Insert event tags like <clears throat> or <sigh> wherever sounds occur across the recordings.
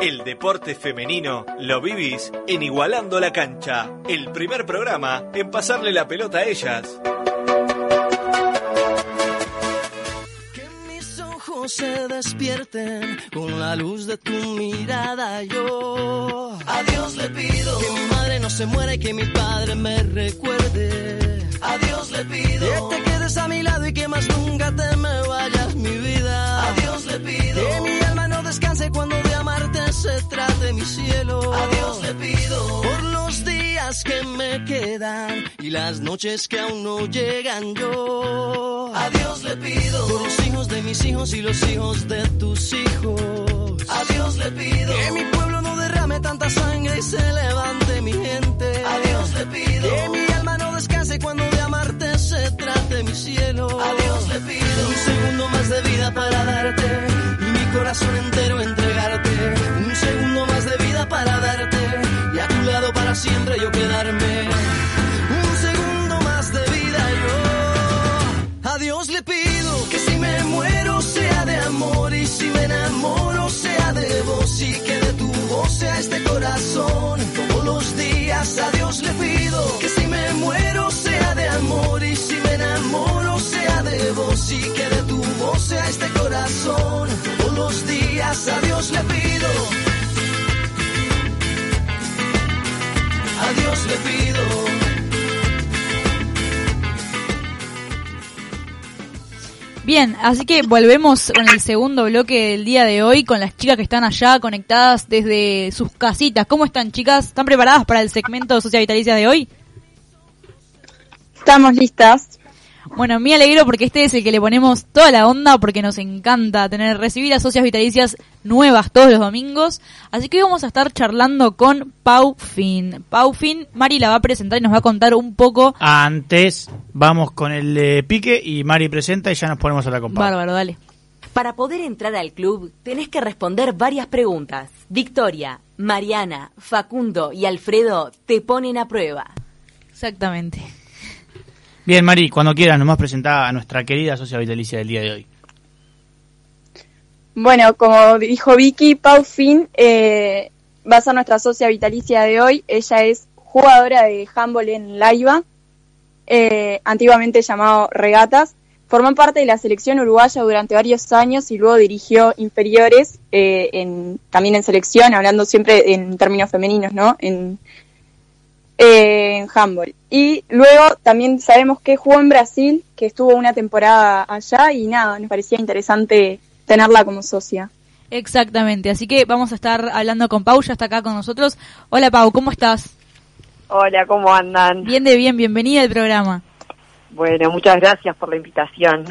El deporte femenino lo vivís en Igualando la Cancha, el primer programa en pasarle la pelota a ellas. Que mis ojos se despierten con la luz de tu mirada. Yo a Dios le pido que mi madre no se muera y que mi padre me recuerde. A Dios le pido que te quedes a mi lado y que más nunca te me vayas mi vida. A Dios le pido que mi descanse cuando de amarte se trate mi cielo. A Dios le pido por los días que me quedan y las noches que aún no llegan yo. A Dios le pido por los hijos de mis hijos y los hijos de tus hijos. A Dios le pido que mi pueblo no derrame tanta sangre y se levante mi gente. A Dios le pido que mi alma no descanse cuando de amarte se trate mi cielo. A Dios le pido un segundo más de vida para darte Un segundo más de vida para darte y a tu lado para siempre yo quedarme. Un segundo más de vida yo. A Dios le pido que si me muero sea de amor y si me enamoro sea de vos y que de tu voz sea este corazón. Todos los días a Dios le pido que si me muero sea de amor y si me enamoro sea de vos y que de tu voz sea este corazón. Los días a Dios le pido. A Dios le pido. Bien, así que volvemos con el segundo bloque del día de hoy con las chicas que están allá conectadas desde sus casitas. ¿Cómo están chicas? ¿Están preparadas para el segmento de Sociedad Vitalicia de hoy? Estamos listas. Bueno, me alegro porque este es el que le ponemos toda la onda porque nos encanta tener recibir a socias vitalicias nuevas todos los domingos. Así que hoy vamos a estar charlando con Pau Fin. Pau Fin, Mari la va a presentar y nos va a contar un poco. Antes vamos con el eh, pique y Mari presenta y ya nos ponemos a la copa. Bárbaro, dale. Para poder entrar al club tenés que responder varias preguntas. Victoria, Mariana, Facundo y Alfredo te ponen a prueba. Exactamente. Bien, Mari, cuando quieras, nomás presenta a nuestra querida socia vitalicia del día de hoy. Bueno, como dijo Vicky, Pau Fin eh, va a ser nuestra socia vitalicia de hoy. Ella es jugadora de handball en Laiva, eh, antiguamente llamado Regatas. Formó parte de la selección uruguaya durante varios años y luego dirigió inferiores, eh, en, también en selección, hablando siempre en términos femeninos, ¿no? En, eh, en handball. Y luego también sabemos que jugó en Brasil, que estuvo una temporada allá y nada, nos parecía interesante tenerla como socia. Exactamente, así que vamos a estar hablando con Pau, ya está acá con nosotros. Hola Pau, ¿cómo estás? Hola, ¿cómo andan? Bien de bien, bienvenida al programa. Bueno, muchas gracias por la invitación.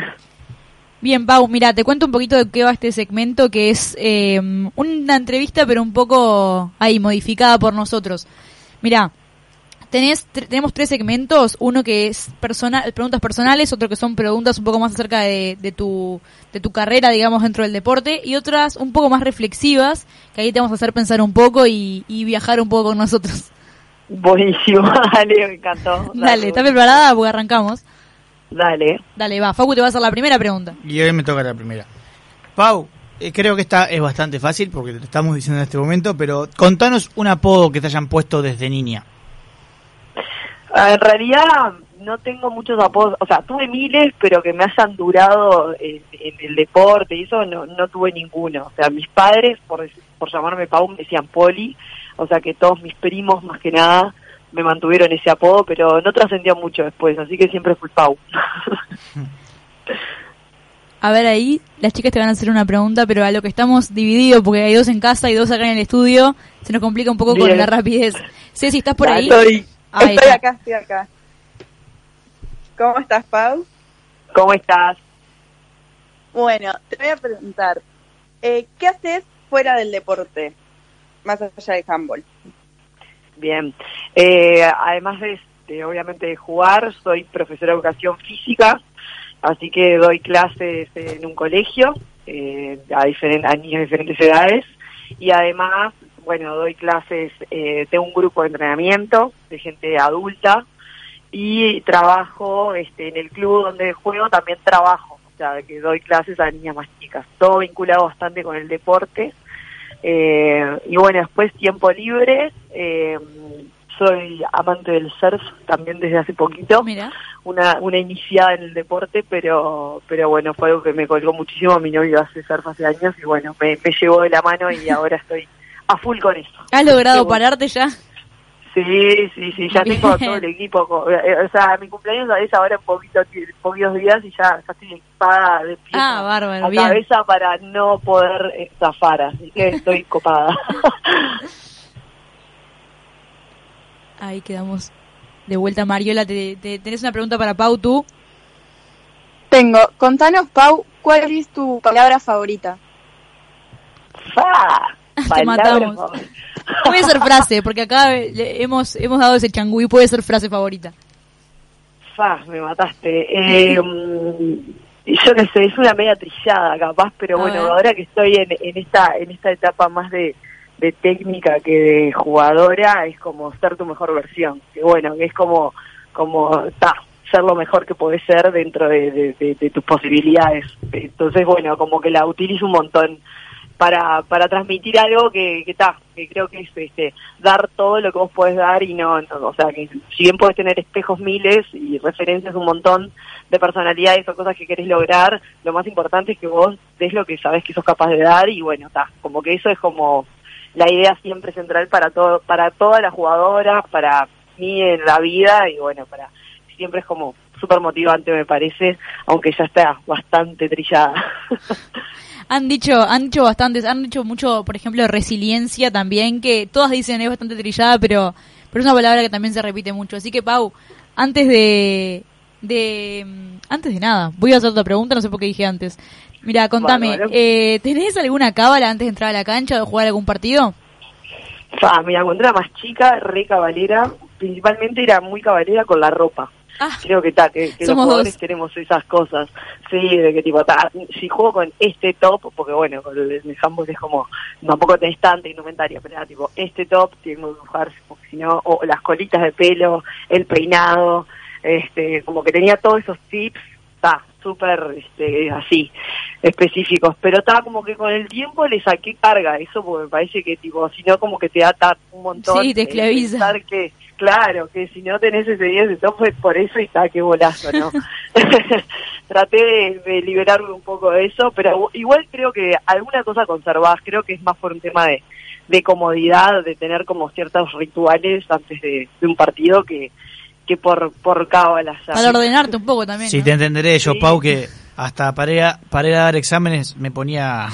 Bien, Pau, mira, te cuento un poquito de qué va este segmento, que es eh, una entrevista, pero un poco ahí, modificada por nosotros. Mira, tenés, tenemos tres segmentos, uno que es persona, preguntas personales, otro que son preguntas un poco más acerca de, de, tu, de tu carrera, digamos, dentro del deporte, y otras un poco más reflexivas, que ahí te vamos a hacer pensar un poco y, y viajar un poco con nosotros. Buenísimo, <laughs> dale, me encantó. Dale, dale ¿estás preparada? Porque arrancamos. Dale. Dale, va. Facu te va a hacer la primera pregunta. Y hoy me toca la primera. Pau, eh, creo que esta es bastante fácil porque te lo estamos diciendo en este momento, pero contanos un apodo que te hayan puesto desde niña. En realidad no tengo muchos apodos, o sea, tuve miles, pero que me hayan durado en, en el deporte y eso no, no tuve ninguno. O sea, mis padres, por, por llamarme Pau, me decían Poli, o sea que todos mis primos, más que nada, me mantuvieron ese apodo, pero no trascendió mucho después, así que siempre fui Pau. <laughs> A ver ahí, las chicas te van a hacer una pregunta, pero a lo que estamos divididos, porque hay dos en casa y dos acá en el estudio, se nos complica un poco Bien. con la rapidez. Ceci, ¿estás por Ya ahí? estoy. Ahí estoy está. acá, estoy acá. ¿Cómo estás, Pau? ¿Cómo estás? Bueno, te voy a preguntar, eh, ¿qué haces fuera del deporte? Más allá de handball. Bien. Eh, además de, de, obviamente, de jugar, soy profesora de educación física, así que doy clases en un colegio eh, a, diferen- a niños de diferentes edades y además, bueno, doy clases eh, de un grupo de entrenamiento de gente adulta y trabajo este, en el club donde juego, también trabajo, o sea, que doy clases a niñas más chicas, todo vinculado bastante con el deporte Eh, y bueno, después tiempo libre, eh, soy amante del surf también desde hace poquito. Mira. Una, una iniciada en el deporte, pero pero bueno, fue algo que me colgó muchísimo. Mi novio hace surf hace años y bueno, me, me llevó de la mano y ahora estoy a full con eso. ¿Has logrado pararte ya? Sí, sí, sí, ya Bien. tengo todo el equipo. co- eh, O sea, mi cumpleaños es ahora en poquito, poquitos días y ya, ya estoy equipada de pies Ah, bárbaro, a bien. cabeza para no poder eh, zafar, así que <laughs> estoy copada. Ahí quedamos de vuelta, Mariola. Te, te- ¿Tenés una pregunta para Pau tú? Tengo, contanos, Pau, ¿cuál es tu palabra favorita? ¡Fa! <laughs> Palabra matamos. <laughs> Puede ser frase, porque acá hemos, hemos dado ese changüí. Puede ser frase favorita. Fa, me mataste. Eh, mm, yo qué sé, es una media trillada capaz, pero bueno, ahora que estoy en, en esta en esta etapa más de, de técnica que de jugadora, es como ser tu mejor versión. Que bueno, es como, como, ta, ser lo mejor que podés ser dentro de, de- de- de tus posibilidades. Entonces, bueno, como que la utilizo un montón para, para transmitir algo que, que está, que creo que es este, dar todo lo que vos podés dar y no, no, o sea, que si bien podés tener espejos miles y referencias un montón de personalidades o cosas que querés lograr, lo más importante es que vos des lo que sabés que sos capaz de dar y bueno, está, como que eso es como la idea siempre central para todo, para todas las jugadoras, para mí en la vida y bueno, para siempre es como súper motivante me parece, aunque ya está bastante trillada. <laughs> Han dicho, han dicho bastantes, han dicho mucho, por ejemplo, de resiliencia también, que todas dicen es bastante trillada, pero, pero es una palabra que también se repite mucho. Así que, Pau, antes de, de, mm, antes de nada, voy a hacer otra pregunta, no sé por qué dije antes. Mira, contame, Bárbaro. eh, ¿tenés alguna cábala antes de entrar a la cancha o de jugar algún partido? Fa, mira, cuando era más chica, re cabalera, principalmente era muy cabalera con la ropa. Ah, Creo que ta, que, que los jugadores dos. tenemos esas cosas. Sí, de que tipo, ta, si juego con este top, porque bueno, con el, el handball es como, tampoco tenés tanta indumentaria, pero era tipo, este top tiene que dibujar, si no, o las colitas de pelo, el peinado, este, como que tenía todos esos tips, está súper este, así, específicos, pero estaba como que con el tiempo le saqué carga a eso, porque me parece que tipo, si no como que te da ta- un montón. Sí, te esclaviza. pensar que, claro, que si no tenés ese día de top fue por eso y está, qué bolazo, ¿no? <laughs> Traté de, de liberarme un poco de eso, pero igual creo que alguna cosa conservás, creo que es más por un tema de, de comodidad, de tener como ciertos rituales antes de, de un partido que, que por, por cábala ya. para ordenarte un poco también. Sí, ¿no? te entenderé yo, Sí. Pau, que hasta para para ir a dar exámenes me ponía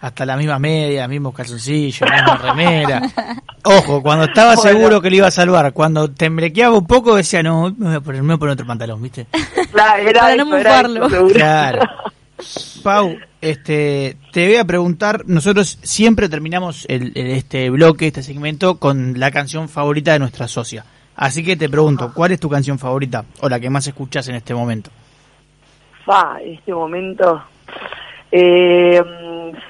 hasta las mismas medias, mismos calzoncillos, misma remera. <laughs> Ojo, cuando estaba Bueno. seguro que le iba a salvar, cuando temblequeaba un poco decía, no, me voy a poner, me voy a poner otro pantalón, ¿viste? <laughs> Claro, era Para no. Claro. <laughs> Pau, este, te voy a preguntar, nosotros siempre terminamos el, el- este bloque, este segmento, con la canción favorita de nuestra socia. Así que te pregunto, ¿cuál es tu canción favorita o la que más escuchas en este momento? Fa, este momento. Eh,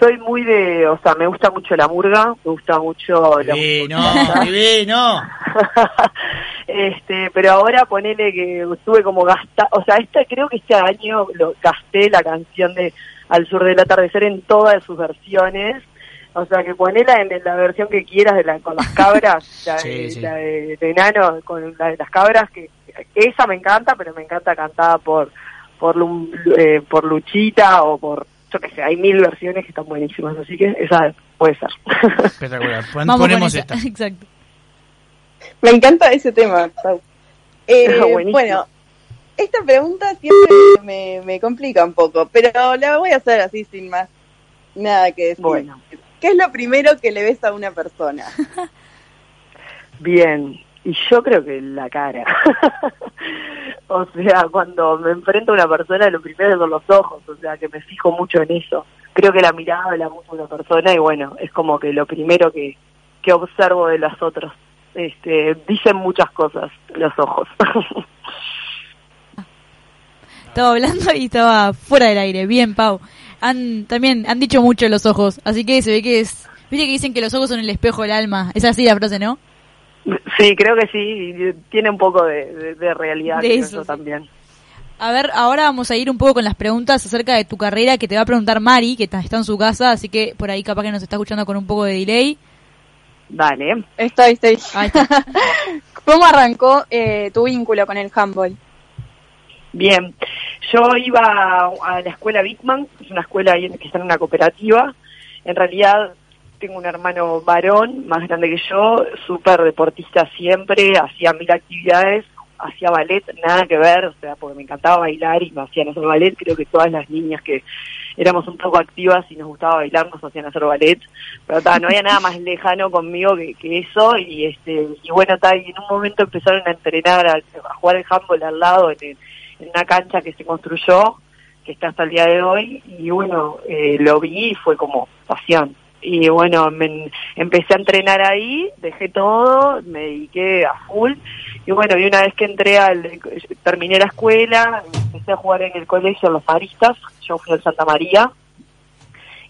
soy muy de, o sea, me gusta mucho la murga, me gusta mucho la Divino, divino. <laughs> este, pero ahora ponele que estuve como gasta, o sea, esta creo que este año lo gasté la canción de Al sur del atardecer en todas sus versiones. O sea, que ponela en la versión que quieras de la, con las cabras, <laughs> la, Sí, de, sí. la de, de Nano con la de las cabras, que esa me encanta, pero me encanta cantada por por, eh, por Luchita o por, yo qué sé, hay mil versiones que están buenísimas, así que esa puede ser. Espectacular. <laughs> Pon- Vamos ponemos esta. <laughs> Exacto. Me encanta ese tema, Pau. <laughs> Eh, bueno, esta pregunta siempre me, me complica un poco, pero la voy a hacer así sin más nada que decir. Bueno. ¿Qué es lo primero que le ves a una persona? Bien, y yo creo que la cara. <laughs> o sea, cuando me enfrento a una persona, lo primero son los ojos, o sea, que me fijo mucho en eso. Creo que la mirada habla mucho de una persona y bueno, es como que lo primero que, que observo de los otros. Este, dicen muchas cosas los ojos. <laughs> Estaba hablando y estaba fuera del aire. Bien, Pau. Han, también han dicho mucho los ojos, así que se ve que es... Viste que dicen que los ojos son el espejo del alma. Es así la frase, ¿no? Sí, creo que sí, y tiene un poco de, de- de realidad De eso, sí. también. A ver, ahora vamos a ir un poco con las preguntas acerca de tu carrera que te va a preguntar Mari, que está, está en su casa, así que por ahí capaz que nos está escuchando con un poco de delay. Dale. Estoy, estoy. Ahí está. <laughs> ¿Cómo arrancó eh, tu vínculo con el handball? Bien, yo iba a, a la escuela Bigman, es una escuela que está en una cooperativa. En realidad tengo un hermano varón, más grande que yo, súper deportista siempre, hacía mil actividades, hacía ballet, nada que ver, o sea, porque me encantaba bailar y me hacían hacer ballet. Creo que todas las niñas que éramos un poco activas y nos gustaba bailar nos hacían hacer ballet, pero no había nada más lejano conmigo que, que eso y este y bueno, ta, y en un momento empezaron a entrenar, a, a jugar el handball al lado en, en una cancha que se construyó, que está hasta el día de hoy, y bueno, eh, lo vi y fue como pasión. Y bueno, me, empecé a entrenar ahí, dejé todo, me dediqué a full, y bueno, y una vez que entré al, terminé la escuela, empecé a jugar en el colegio, los maristas, yo fui al Santa María,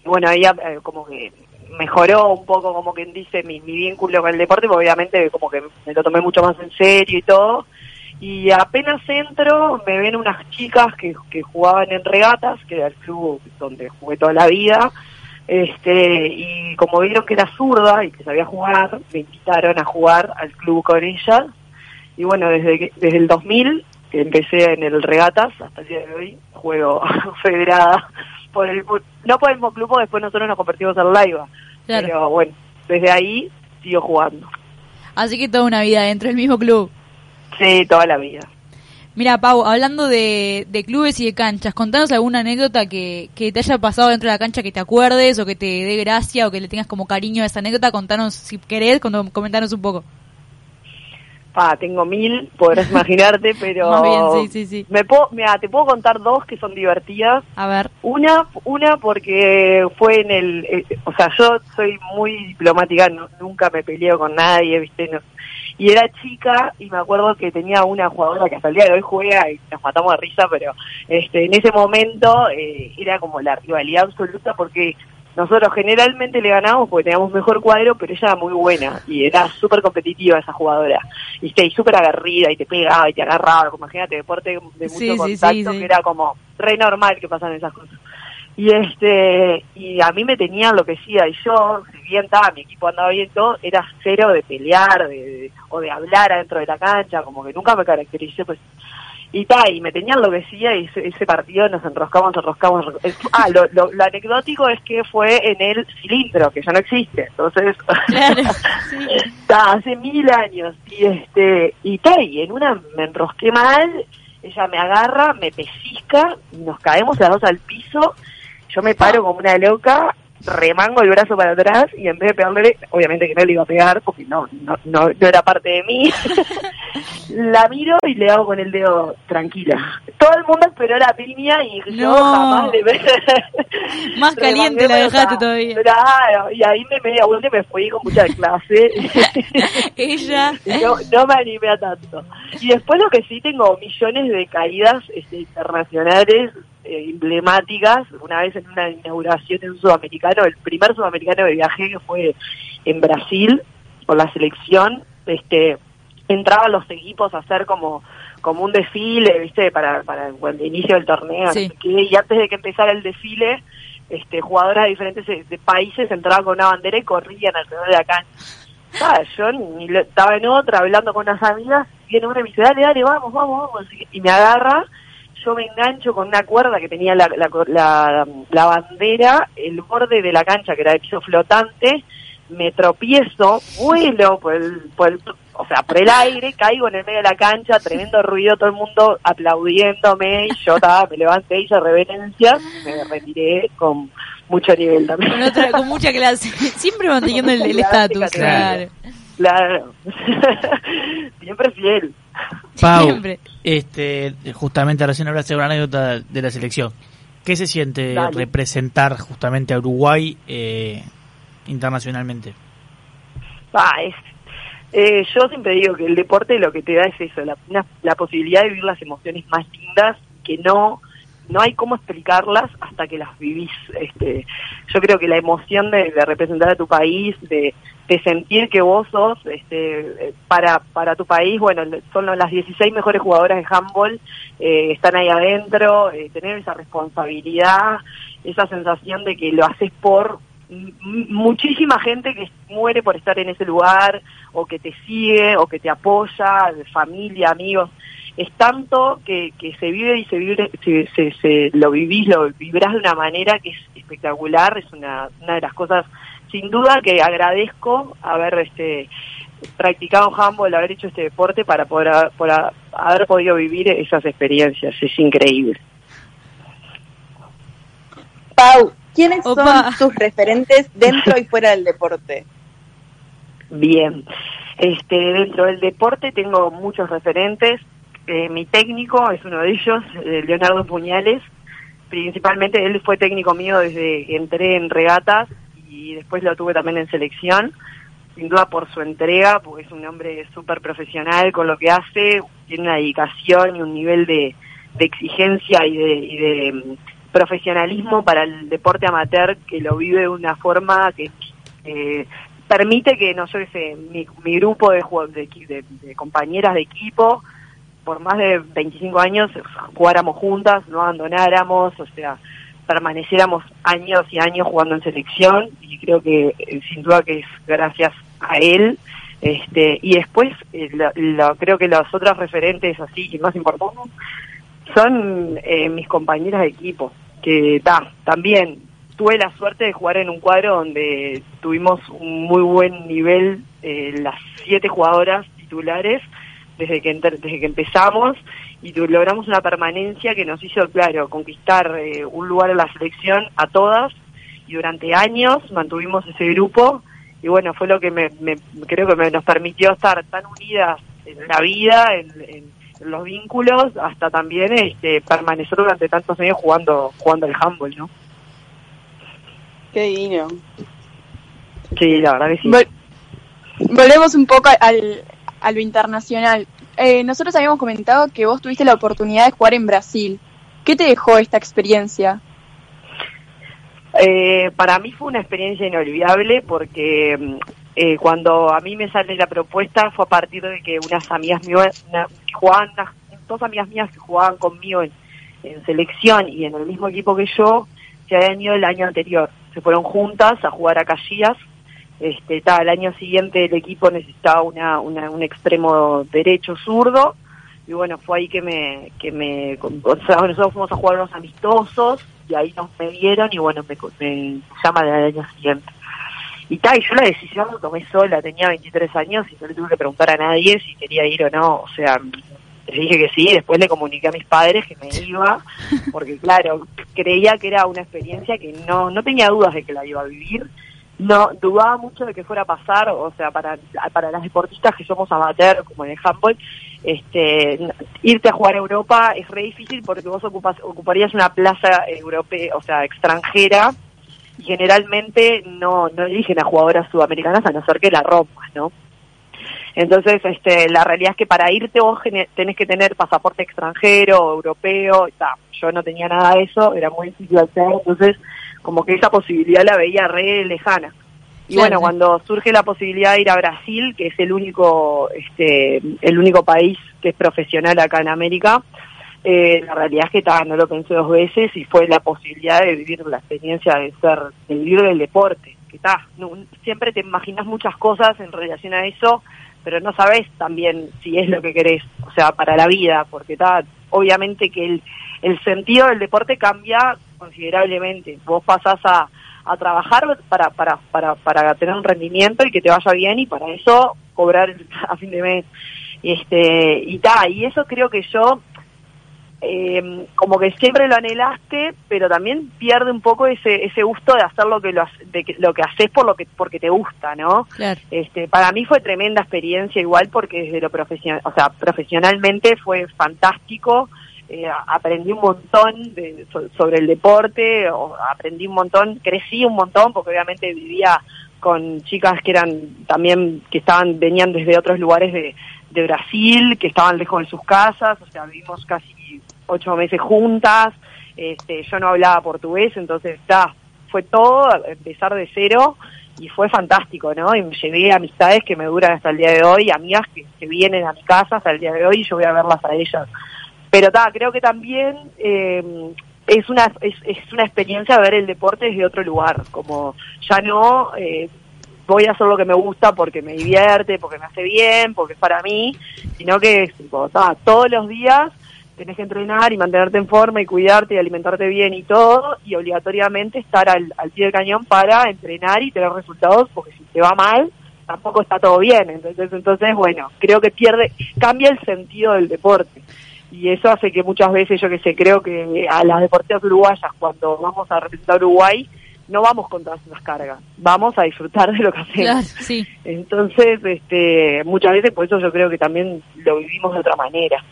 y bueno, ahí eh, como que mejoró un poco, como quien dice, mi, vínculo con el deporte, porque obviamente como que me lo tomé mucho más en serio y todo, y apenas entro, me ven unas chicas que jugaban en regatas, que era el club donde jugué toda la vida, este y como vieron que era zurda y que sabía jugar, me invitaron a jugar al club con ellas. Y bueno, desde, que- desde el 2000, que empecé en el regatas, hasta el día de hoy, juego <laughs> federada por el no por el mismo club, porque después nosotros nos convertimos en Laiva. Claro. Pero bueno, desde ahí sigo jugando. Así que toda una vida dentro del mismo club. Sí, toda la vida. Mira, Pau, hablando de, de clubes y de canchas, contanos alguna anécdota que, que te haya pasado dentro de la cancha que te acuerdes o que te dé gracia o que le tengas como cariño a esa anécdota. Contanos, si querés, comentanos un poco. Pa, tengo mil, podrás <laughs> imaginarte, pero Más bien, sí, sí, sí. Me puedo, mira, te puedo contar dos que son divertidas. A ver. Una, una porque fue en el, eh, o sea, yo soy muy diplomática, no- nunca me peleo con nadie, viste, no- y era chica y me acuerdo que tenía una jugadora que hasta el día de hoy juega y nos matamos de risa, pero este, en ese momento eh, era como la rivalidad absoluta porque nosotros generalmente le ganábamos porque teníamos mejor cuadro, pero ella era muy buena y era súper competitiva esa jugadora. Y súper agarrida y te pegaba y te agarraba. Como imagínate, deporte de mucho Sí, contacto sí, sí. que era como re normal que pasan esas cosas. Y este y a mí me tenía enloquecida y yo, si bien estaba, mi equipo andaba bien todo, era cero de pelear de, de- o de hablar adentro de la cancha, como que nunca me caractericé pues y ta, y me tenía enloquecida y ese, ese partido nos enroscamos, enroscamos, enroscamos. Ah, lo, lo, lo anecdótico es que fue en el cilindro, que ya no existe, entonces Claro, <laughs> sí. Ta, hace mil años y este y ta, y en una me enrosqué mal ella me agarra me pellizca y nos caemos las dos al piso yo me paro como una loca remango el brazo para atrás y en vez de pegarle obviamente que no le iba a pegar porque no no no, no era parte de mí <laughs> la miro y le hago con el dedo tranquila todo el mundo esperó la piña y yo No. jamás le <laughs> Más caliente la dejaste todavía. Claro, y ahí me media vuelta y me fui con mucha clase. <laughs> Ella. <laughs> no, no me animé a tanto. Y después lo que sí tengo millones de caídas este, internacionales eh, emblemáticas. Una vez en una inauguración de un sudamericano, el primer sudamericano que viajé que fue en Brasil con la selección, este entraban los equipos a hacer como como un desfile, ¿viste? Para, para el inicio del torneo. Sí. y antes de que empezara el desfile, este, jugadoras de diferentes eh, de países entraban con una bandera y corrían alrededor de la cancha. Ah, yo ni estaba en otra, hablando con unas amigas, viene una y me dice, dale, dale, vamos, vamos, vamos, y- me agarra, yo me engancho con una cuerda que tenía la, la, la, la bandera, el borde de la cancha, que era de piso flotante, me tropiezo, vuelo por el, por el, o sea, por el aire, caigo en el medio de la cancha, tremendo ruido, todo el mundo aplaudiéndome, y yo estaba, me levanté, hice reverencias, me retiré con mucho nivel también. Con, otra, con mucha clase. Siempre manteniendo el el estatus. Claro. Claro. <laughs> Siempre fiel. Pau, Siempre. este, justamente recién hablaste de una anécdota de la selección. ¿Qué se siente Dale. representar justamente a Uruguay eh, internacionalmente? Ah, es, eh, yo siempre digo que el deporte lo que te da es eso, la, posibilidad de vivir las emociones más lindas que no no hay cómo explicarlas hasta que las vivís. Este, yo creo que la emoción de, representar a tu país, de, sentir que vos sos este, para, para tu país, bueno, son las 16 mejores jugadoras de handball, eh, están ahí adentro, eh, tener esa responsabilidad, esa sensación de que lo haces por muchísima gente que muere por estar en ese lugar o que te sigue o que te apoya, familia, amigos. Es tanto que, que se vive y se vive, se, se, lo vivís, lo vivirás de una manera que es espectacular, es una, una de las cosas sin duda que agradezco haber este practicado handball, haber hecho este deporte para poder, por haber podido vivir esas experiencias, es increíble. Pau, ¿Quiénes son tus referentes dentro y fuera del deporte? Bien, este, dentro del deporte tengo muchos referentes. Eh, mi técnico es uno de ellos, eh, Leonardo Puñales. Principalmente él fue técnico mío desde que entré en regatas y después lo tuve también en selección. Sin duda por su entrega, porque es un hombre súper profesional con lo que hace, tiene una dedicación y un nivel de, exigencia y de profesionalismo para el deporte amateur que lo vive de una forma que eh, permite que, no sé, mi, mi grupo de, de, de, compañeras de equipo, por más de 25 años, jugáramos juntas, no abandonáramos, o sea, permaneciéramos años y años jugando en selección y creo que eh, sin duda que es gracias a él este y después eh, lo, creo que los otros referentes así y más importantes son eh, mis compañeras de equipo, que ta, también tuve la suerte de jugar en un cuadro donde tuvimos un muy buen nivel, eh, las siete jugadoras titulares, desde que, desde que empezamos, y logramos una permanencia que nos hizo, claro, conquistar eh, un lugar en la selección a todas, y durante años mantuvimos ese grupo, y bueno, fue lo que me, creo que me, nos permitió estar tan unidas en la vida, en los vínculos hasta también este, permanecer durante tantos años jugando jugando el handball, ¿no? Qué divino. Sí, la verdad que sí. volvemos un poco al, a lo internacional. Eh, nosotros habíamos comentado que vos tuviste la oportunidad de jugar en Brasil. ¿Qué te dejó esta experiencia? Eh, para mí fue una experiencia inolvidable porque mm, eh, cuando a mí me sale la propuesta fue a partir de que unas amigas mías, jugaban, dos amigas mías que jugaban conmigo en, selección y en el mismo equipo que yo, se habían ido el año anterior. Se fueron juntas a jugar a Casillas. Este, el año siguiente el equipo necesitaba una, un extremo derecho zurdo y bueno, fue ahí que me, que me, o sea, nosotros fuimos a jugar unos amistosos y ahí nos me vieron y bueno, me, me llaman el año siguiente. Y tal, y yo la decisión la tomé sola, tenía 23 años y no le tuve que preguntar a nadie si quería ir o no, o sea, le dije que sí, después le comuniqué a mis padres que me iba, porque claro, creía que era una experiencia que no, no tenía dudas de que la iba a vivir, no dudaba mucho de que fuera a pasar, o sea, para, para las deportistas que somos amateur, como en el handball, este, irte a jugar a Europa es re difícil porque vos ocupas, ocuparías una plaza europea, o sea, extranjera, generalmente no, no eligen a jugadoras sudamericanas a no ser que la rompas, ¿no? Entonces, este, la realidad es que para irte vos tenés que tener pasaporte extranjero, europeo, yo no tenía nada de eso, era muy difícil hacer, entonces como que esa posibilidad la veía re lejana. Y bueno, cuando surge la posibilidad de ir a Brasil, que es el único, este, el único país que es profesional acá en América, eh, la realidad es que ta, no lo pensé dos veces y fue la posibilidad de vivir la experiencia de ser, de vivir del deporte. Que está, siempre te imaginas muchas cosas en relación a eso, pero no sabes también si es lo que querés, o sea, para la vida, porque está, obviamente que el, el sentido del deporte cambia considerablemente. Vos pasás a, a trabajar para, para, para, para tener un rendimiento y que te vaya bien y para eso cobrar <laughs> a fin de mes. Este, y ta, y eso creo que yo eh, como que siempre lo anhelaste, pero también pierde un poco ese ese gusto de hacer lo que lo, de lo que haces por lo que porque te gusta, ¿no? Este, para mí fue tremenda experiencia igual porque desde lo profesional, o sea, profesionalmente fue fantástico. Eh, aprendí un montón de, sobre el deporte, aprendí un montón, crecí un montón porque obviamente vivía con chicas que eran también que estaban venían desde otros lugares de, de Brasil, que estaban lejos de sus casas, o sea, vivimos casi ocho meses juntas, este, yo no hablaba portugués, entonces está, fue todo empezar de cero y fue fantástico, ¿no? Y me llevé amistades que me duran hasta el día de hoy, amigas que, que vienen a mi casa hasta el día de hoy y yo voy a verlas a ellas. Pero está, creo que también eh, es una es, es, una experiencia ver el deporte desde otro lugar, como ya no eh, voy a hacer lo que me gusta porque me divierte, porque me hace bien, porque es para mí, sino que es todos los días tenés que entrenar y mantenerte en forma y cuidarte y alimentarte bien y todo, y obligatoriamente estar al, al pie del cañón para entrenar y tener resultados, porque si te va mal, tampoco está todo bien. Entonces, entonces bueno, creo que pierde, cambia el sentido del deporte. Y eso hace que muchas veces, yo que sé, creo que a las deportistas uruguayas, cuando vamos a representar Uruguay, no vamos con todas esas cargas, vamos a disfrutar de lo que hacemos. sí. Entonces, este, muchas veces por eso yo creo que también lo vivimos de otra manera.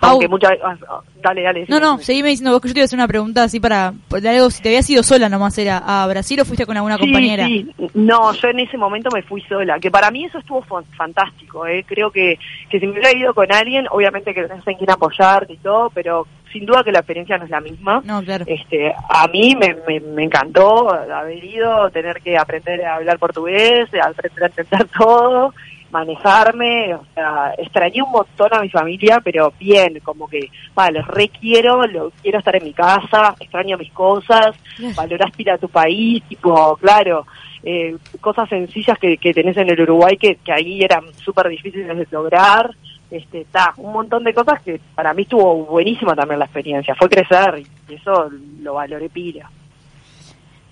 Aunque muchas ah, ah, dale, dale. No, no, seguime diciendo vos que yo te iba a hacer una pregunta así para, de algo, si te habías ido sola nomás, ¿era a Brasil o fuiste con alguna compañera? Sí, no, yo en ese momento me fui sola, que para mí eso estuvo fantástico, ¿eh? creo que, que si me hubiera ido con alguien, obviamente que no sé en quién apoyarte y todo, pero sin duda que la experiencia no es la misma. No, claro. Este, a mí me, me, me encantó haber ido, tener que aprender a hablar portugués, aprender a entender todo, manejarme, o sea, extrañé un montón a mi familia, pero bien, como que, vale, los requiero, lo, quiero estar en mi casa, extraño mis cosas, valorás ir a tu país, tipo, claro, eh, cosas sencillas que, que tenés en el Uruguay que, que ahí eran súper difíciles de lograr, este, está, un montón de cosas que para mí estuvo buenísima también la experiencia, fue crecer y eso lo valoré pila.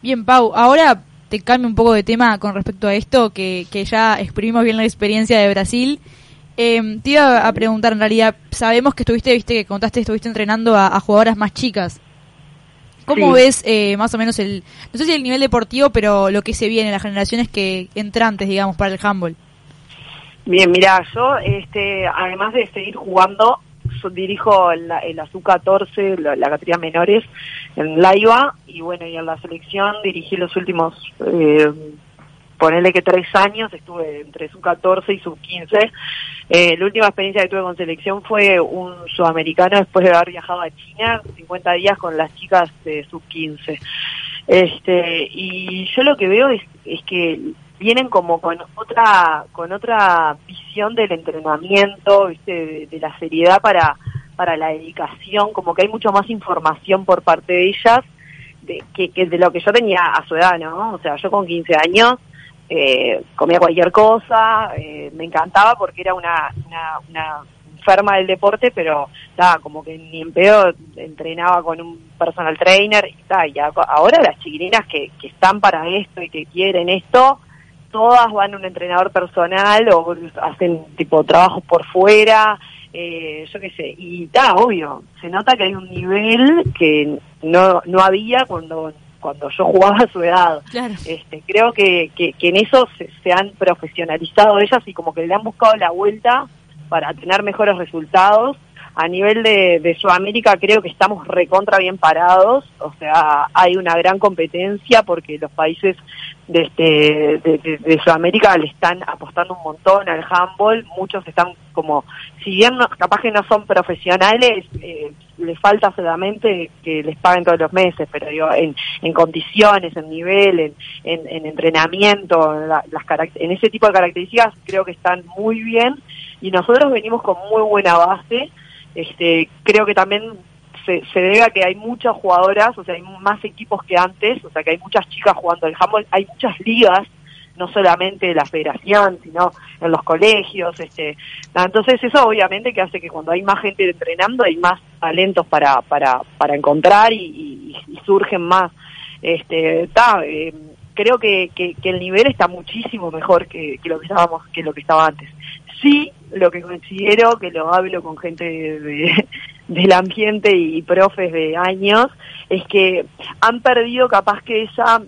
Bien, Pau, ahora te cambio un poco de tema con respecto a esto, que, que ya exprimimos bien la experiencia de Brasil. Eh, te iba a preguntar, en realidad, sabemos que estuviste, viste, que contaste, estuviste entrenando a, a jugadoras más chicas. ¿Cómo ves eh, más o menos el, no sé si el nivel deportivo, pero lo que se viene, las generaciones que entrantes, digamos, para el handball? Bien, mira, yo, este, además de seguir jugando, dirijo el, el ASU-14, la, la, categoría menores, en Laiva, y bueno, y en la selección dirigí los últimos, eh, ponele que tres años, estuve entre sub-14 y sub-15. Eh, la última experiencia que tuve con selección fue un sudamericano después de haber viajado a China, 50 días con las chicas de sub-15. Este, y yo lo que veo es, es que vienen como con otra con otra visión del entrenamiento, ¿viste? De, la seriedad para para la dedicación, como que hay mucho más información por parte de ellas de, que, que de lo que yo tenía a su edad, ¿no? O sea, yo con 15 años eh, comía cualquier cosa, eh, me encantaba porque era una, una, una enferma del deporte, pero estaba como que ni en pedo entrenaba con un personal trainer y tal. Y ahora las chiquilinas que, que están para esto y que quieren esto, todas van a un entrenador personal o hacen tipo trabajos por fuera, eh, yo qué sé, y está, obvio, se nota que hay un nivel que no, no había cuando cuando yo jugaba a su edad. Claro. Este, creo que, que, que en eso se, se, han profesionalizado ellas y como que le han buscado la vuelta para tener mejores resultados. A nivel de, de Sudamérica creo que estamos recontra bien parados, o sea, hay una gran competencia porque los países de, este, de, de, Sudamérica le están apostando un montón al handball, muchos están como, si bien no, capaz que no son profesionales, eh, les falta solamente que les paguen todos los meses, pero digo, en, en condiciones, en nivel, en, en, en entrenamiento, en, la, las en ese tipo de características creo que están muy bien y nosotros venimos con muy buena base, este, creo que también se, se, debe a que hay muchas jugadoras, o sea, hay más equipos que antes, o sea, que hay muchas chicas jugando el handball, hay muchas ligas, no solamente de la federación, sino en los colegios, este, entonces eso obviamente que hace que cuando hay más gente entrenando hay más talentos para, para, para encontrar y, surgen más, este, eh, creo que, que, que, el nivel está muchísimo mejor que, que lo que estábamos, que lo que estaba antes. Sí, lo que considero, que lo hablo con gente de, de, del ambiente y profes de años, es que han perdido capaz que esa,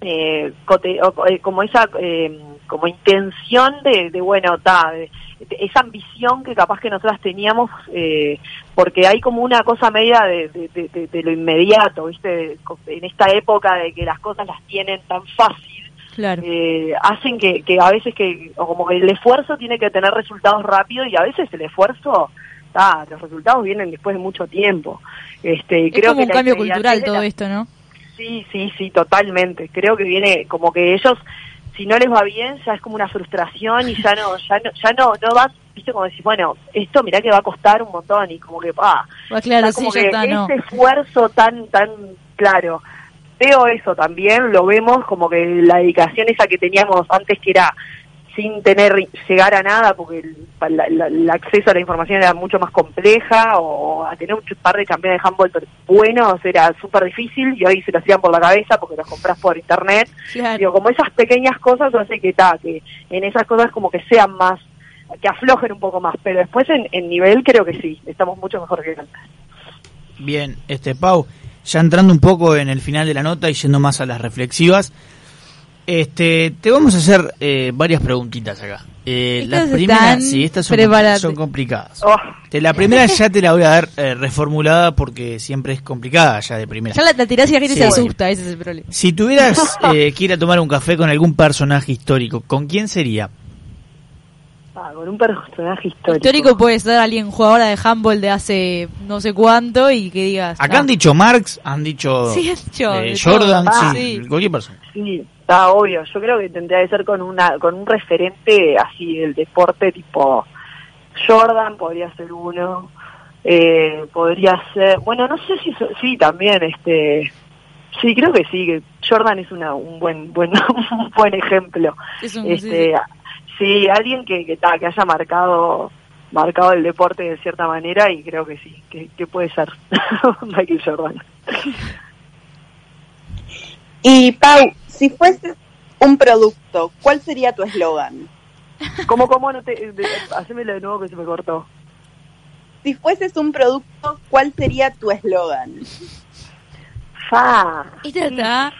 eh, eh, como esa, eh, como intención de, de bueno, ta, de, esa ambición que capaz que nosotras teníamos, eh, porque hay como una cosa media de, de lo inmediato, ¿viste? En esta época de que las cosas las tienen tan fácil, Claro. Eh, hacen que, que a veces que, o como que el esfuerzo tiene que tener resultados rápidos y a veces el esfuerzo ah, los resultados vienen después de mucho tiempo. Este, Es creo como que un cambio cultural todo la- esto, ¿no? Sí, sí, sí, totalmente. Creo que viene como que ellos, si no les va bien, ya es como una frustración y ya no, <laughs> ya no, ya no, no va, viste como decir, bueno, esto mirá que va a costar un montón y como que, ah, claro, sí, como ya que está, no. ese esfuerzo tan, tan claro. Veo eso también, lo vemos como que la dedicación esa que teníamos antes que era sin tener llegar a nada porque el, la- la- el acceso a la información era mucho más compleja o a tener un par de campeones de handball buenos era súper difícil y hoy se lo hacían por la cabeza porque los compras por internet Claro. Digo, como esas pequeñas cosas hace que ta, que en esas cosas como que sean más, que aflojen un poco más, pero después en, en nivel creo que sí, estamos mucho mejor que antes. Bien, este Pau, ya entrando un poco en el final de la nota y yendo más a las reflexivas, este, te vamos a hacer eh, varias preguntitas acá. Eh, Estas las primeras, están- sí, estas son, son complicadas. Oh, Te- la primera ya te la voy a dar eh, reformulada porque siempre es complicada ya de primera. Ya la, la tirás y la gente Sí. se asusta, ese es el problema. Si tuvieras <laughs> eh, que ir a tomar un café con algún personaje histórico, ¿con quién sería? Ah, con un personaje histórico. Histórico puede ser alguien jugadora de handball de hace no sé cuánto y que digas. Acá ah, han dicho Marx, han dicho, Sí, han dicho eh, Jordan, todo. sí, Ah, cualquier persona. Sí, está obvio. Yo creo que tendría que ser con una con un referente así del deporte tipo Jordan podría ser uno. Eh, podría ser, bueno, no sé si so- sí también este sí, creo que sí, que Jordan es una un buen buen <laughs> un buen ejemplo. Es un- sí, este sí, alguien que que, ta, que haya marcado marcado el deporte de cierta manera y creo que sí, que, que puede ser <laughs> Michael Jordan. Y Pau, si fueses un producto, ¿cuál sería tu eslogan? ¿Cómo, cómo no te, de, hacémelo de nuevo que se me cortó? Si fueses un producto, ¿cuál sería tu eslogan? Fa. Esta está.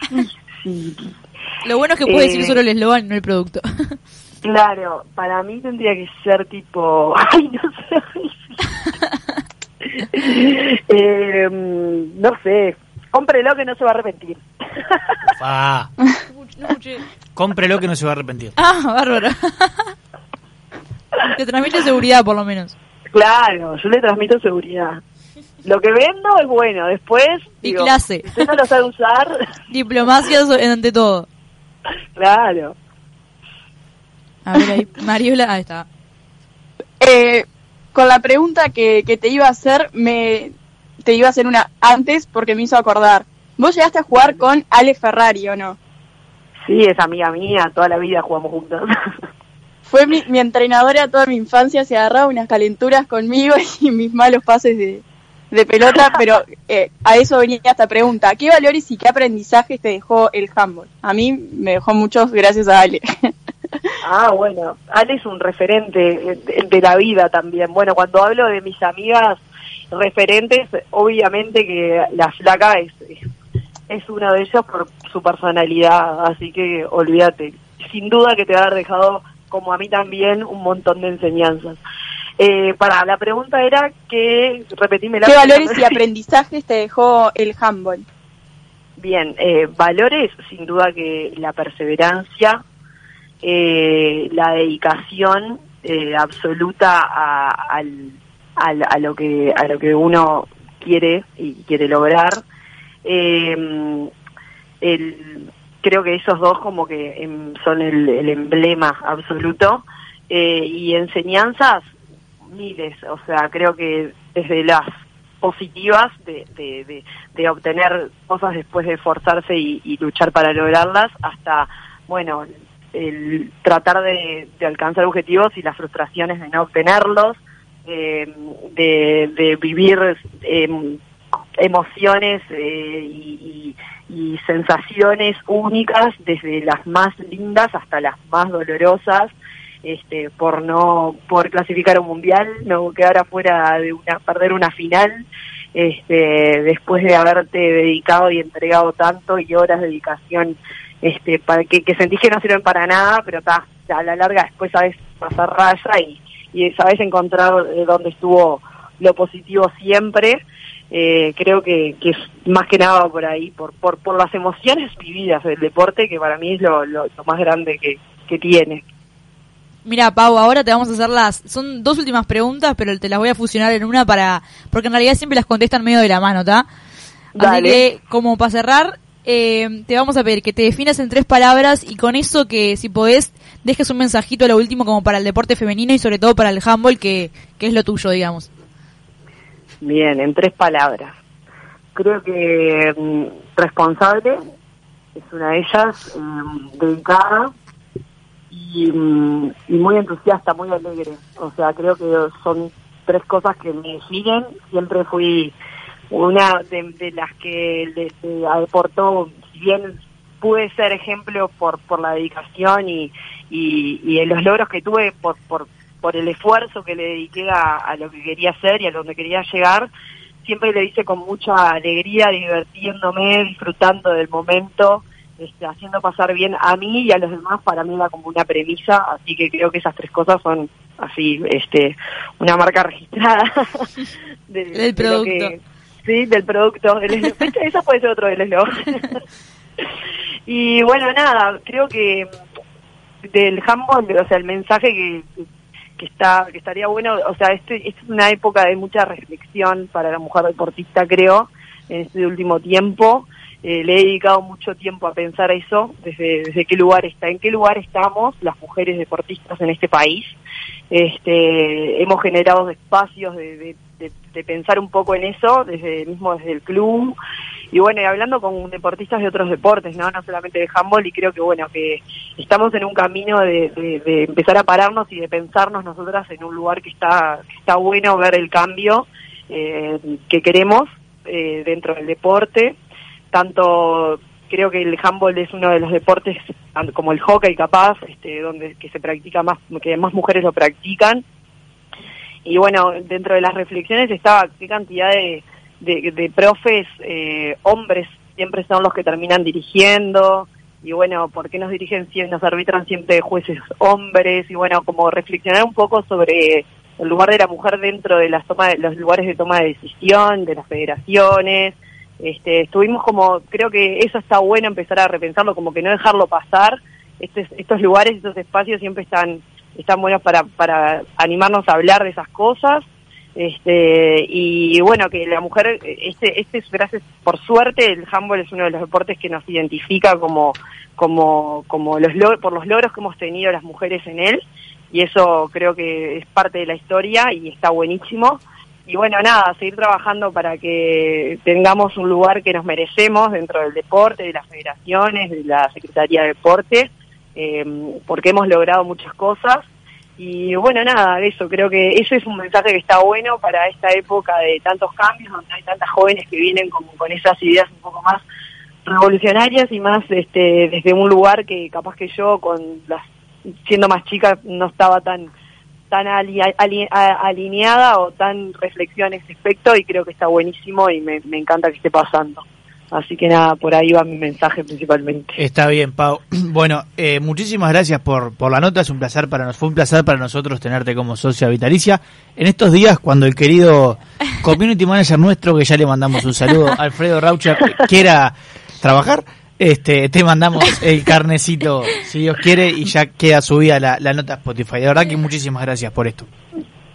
Sí, Lo bueno es que puede Eh, decir solo el eslogan, no el producto. <laughs> claro, para mí tendría que ser tipo, <laughs> ay, no sé. <laughs> eh, no sé, cómprelo que no se va a arrepentir. <laughs> Ah, cómprelo que no se va a arrepentir. Ah, bárbaro. Te transmite seguridad, por lo menos. claro, yo le transmito seguridad. Lo que vendo es bueno, después... Y clase. Si usted no lo sabe usar, Diplomacia ante todo. claro. A ver ahí. Mariola, ahí está. Eh, con la pregunta que, que te iba a hacer, me te iba a hacer una antes porque me hizo acordar. Vos llegaste a jugar con Ale Ferrari, ¿o no? Sí, es amiga mía, toda la vida jugamos juntos. <laughs> Fue mi, mi entrenadora toda mi infancia, se agarraba unas calenturas conmigo <laughs> y mis malos pases de, de pelota, <laughs> pero eh, a eso venía esta pregunta. ¿Qué valores y qué aprendizajes te dejó el handball? A mí me dejó muchos gracias a Ale. Ah, bueno, Ale es un referente de, de la vida también. Bueno, cuando hablo de mis amigas referentes, obviamente que la flaca es, es, uno de ellos por su personalidad, así que olvídate. Sin duda que te va a haber dejado, como a mí también, un montón de enseñanzas. Eh, para, la pregunta era que, repetime la ¿Qué valores y aprendizajes te dejó el handball? Bien, eh, valores, sin duda que la perseverancia, eh, la dedicación eh, absoluta a, al- a lo que a lo que uno quiere y quiere lograr. Eh, el- creo que esos dos como que em, son el, el emblema absoluto Eh, y enseñanzas miles, o sea, creo que desde las positivas de, de, de, de obtener cosas después de esforzarse y, y luchar para lograrlas, hasta, bueno, el tratar de, alcanzar objetivos y las frustraciones de no obtenerlos, eh, de, vivir em, emociones eh, y, sensaciones únicas, desde las más lindas hasta las más dolorosas, este, por no poder clasificar un mundial, no quedar afuera de una, perder una final, este, después de haberte dedicado y entregado tanto y horas de dedicación, este, para que, que sentís que no sirven para nada, pero ta, a la larga después sabes pasar raya y, y sabes encontrar dónde estuvo lo positivo siempre. Eh, creo que, que es más que nada por ahí, por, por, por las emociones vividas del deporte, que para mí es lo, lo, lo más grande que, que tiene. Mira, Pau, ahora te vamos a hacer las... Son dos últimas preguntas, pero te las voy a fusionar en una para... Porque en realidad siempre las contestan medio de la mano, ¿está? Así Dale. que, como para cerrar, eh, te vamos a pedir que te definas en tres palabras y con eso que, si podés, dejes un mensajito a lo último como para el deporte femenino y sobre todo para el handball, que, que es lo tuyo, digamos. Bien, en tres palabras. Creo que mm, responsable es una de ellas, mm, dedicada y, mm, y muy entusiasta, muy alegre. O sea, creo que son tres cosas que me definen. Siempre fui una de, de las que les eh, aportó, si bien pude ser ejemplo por, por la dedicación y, y, y en los logros que tuve por, por, por el esfuerzo que le dediqué a, a lo que quería hacer y a donde quería llegar, siempre lo hice con mucha alegría, divirtiéndome, disfrutando del momento, este, haciendo pasar bien a mí y a los demás, para mí era como una premisa, así que creo que esas tres cosas son así, este, una marca registrada <laughs> de- Del de lo producto. que- sí, del producto. El. <laughs> Eso puede ser otro del eslogan. <laughs> y bueno, nada, creo que del handball, o sea, el mensaje que, que está que estaría bueno, o sea, este, esta es una época de mucha reflexión para la mujer deportista, creo, en este último tiempo. Eh, le he dedicado mucho tiempo a pensar eso, desde, desde qué lugar está, en qué lugar estamos las mujeres deportistas en este país. Este, hemos generado espacios de, pensar un poco en eso, desde mismo desde el club, y bueno, y hablando con deportistas de otros deportes, ¿no? No solamente de handball, y creo que bueno, que estamos en un camino de empezar a pararnos y de pensarnos nosotras en un lugar que está, que está bueno ver el cambio eh, que queremos eh, dentro del deporte. Tanto creo que el handball es uno de los deportes, como el hockey capaz, este, donde que se practica más, que más mujeres lo practican. Y bueno, dentro de las reflexiones estaba qué cantidad de, de, profes, eh, hombres, siempre son los que terminan dirigiendo. Y bueno, ¿por qué nos dirigen siempre, nos arbitran siempre jueces hombres? Y bueno, como reflexionar un poco sobre el lugar de la mujer dentro de las toma de, los lugares de toma de decisión, de las federaciones. Este, estuvimos como, creo que eso está bueno empezar a repensarlo, como que no dejarlo pasar. Este, estos lugares, estos espacios siempre están están buenos para, para animarnos a hablar de esas cosas. Este, y bueno, que la mujer, este, este es gracias, por suerte, el handball es uno de los deportes que nos identifica como, como, como los por los logros que hemos tenido las mujeres en él, y eso creo que es parte de la historia y está buenísimo. Y bueno, nada, seguir trabajando para que tengamos un lugar que nos merecemos dentro del deporte, de las federaciones, de la Secretaría de Deporte, eh, porque hemos logrado muchas cosas. Y bueno, nada, eso, creo que ese es un mensaje que está bueno para esta época de tantos cambios, donde hay tantas jóvenes que vienen como con esas ideas un poco más revolucionarias y más este desde un lugar que capaz que yo con las siendo más chica no estaba tan tan ali- ali- alineada o tan reflexiva en ese aspecto y creo que está buenísimo y me, me encanta que esté pasando. Así que nada, por ahí va mi mensaje principalmente. Está bien, Pau. <clears throat> Bueno, eh, muchísimas gracias por, por la nota. Es un placer para nos, fue un placer para nosotros tenerte como socia vitalicia. En estos días, cuando el querido <laughs> community manager nuestro, que ya le mandamos un saludo, <laughs> Alfredo Raucher, quiera trabajar, este, te mandamos el carnecito, si Dios quiere, y ya queda subida la, la nota a Spotify. De verdad que muchísimas gracias por esto.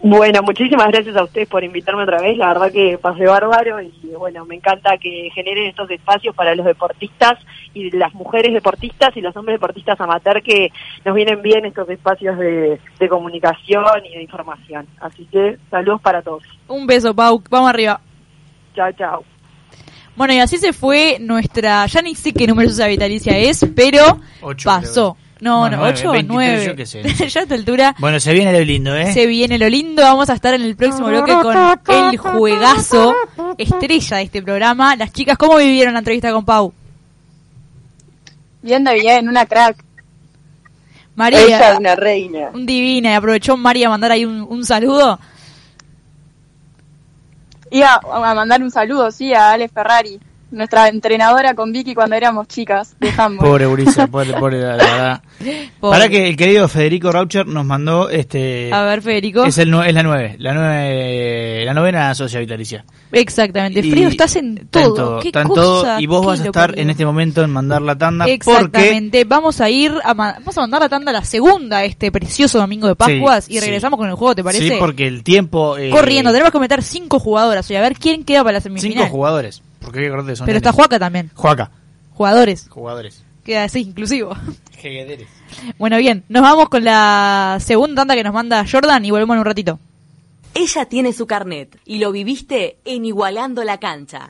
Bueno, muchísimas gracias a ustedes por invitarme otra vez. La verdad que pasé bárbaro y bueno, me encanta que generen estos espacios para los deportistas y las mujeres deportistas y los hombres deportistas amateur que nos vienen bien estos espacios de, de comunicación y de información. Así que saludos para todos. Un beso, Pau. Vamos arriba. Chao, chao. Bueno, y así se fue nuestra. Ya ni sé qué número de vitalicia es, pero Ocho, pasó. No, No, no, nueve, 8 o 23, 9. yo qué <laughs> sé, ya a esta altura Bueno, se viene lo lindo, ¿eh? se viene lo lindo. Vamos a estar en el próximo bloque con el juegazo estrella de este programa. Las chicas, ¿cómo vivieron la entrevista con Pau? Bien de bien, una crack. María, Ella es una reina. un divina. Y aprovechó María a mandar ahí un, un saludo. Iba a mandar un saludo, sí, a Ale Ferrari. Nuestra entrenadora con Vicky cuando éramos chicas de <laughs> handball. Pobre Gurisa, <laughs> pobre, pobre, la, la verdad. Pobre. Para que el querido Federico Raucher nos mandó este A ver, Federico. es el es la nueve, la nueve, la novena socia vitalicia. Exactamente. Y Fredo, estás en todo. Qué está en cosa, todo, y vos qué vas a estar en este momento en mandar la tanda porque Exactamente. Vamos a ir a, vamos a mandar la tanda la segunda este precioso domingo de Pascuas Sí, y sí. regresamos con el juego, ¿te parece? Sí, porque el tiempo eh, Corriendo, tenemos que meter cinco jugadoras hoy a ver quién queda para la semifinal. cinco jugadores, porque acordarte que son Pero está. Juaca también. Juaca, Jugadores. jugadores. Queda así, inclusivo. <laughs> Bueno, bien, nos vamos con la segunda tanda que nos manda Jordan y volvemos en un ratito. Ella tiene su carnet y lo viviste en Igualando la Cancha.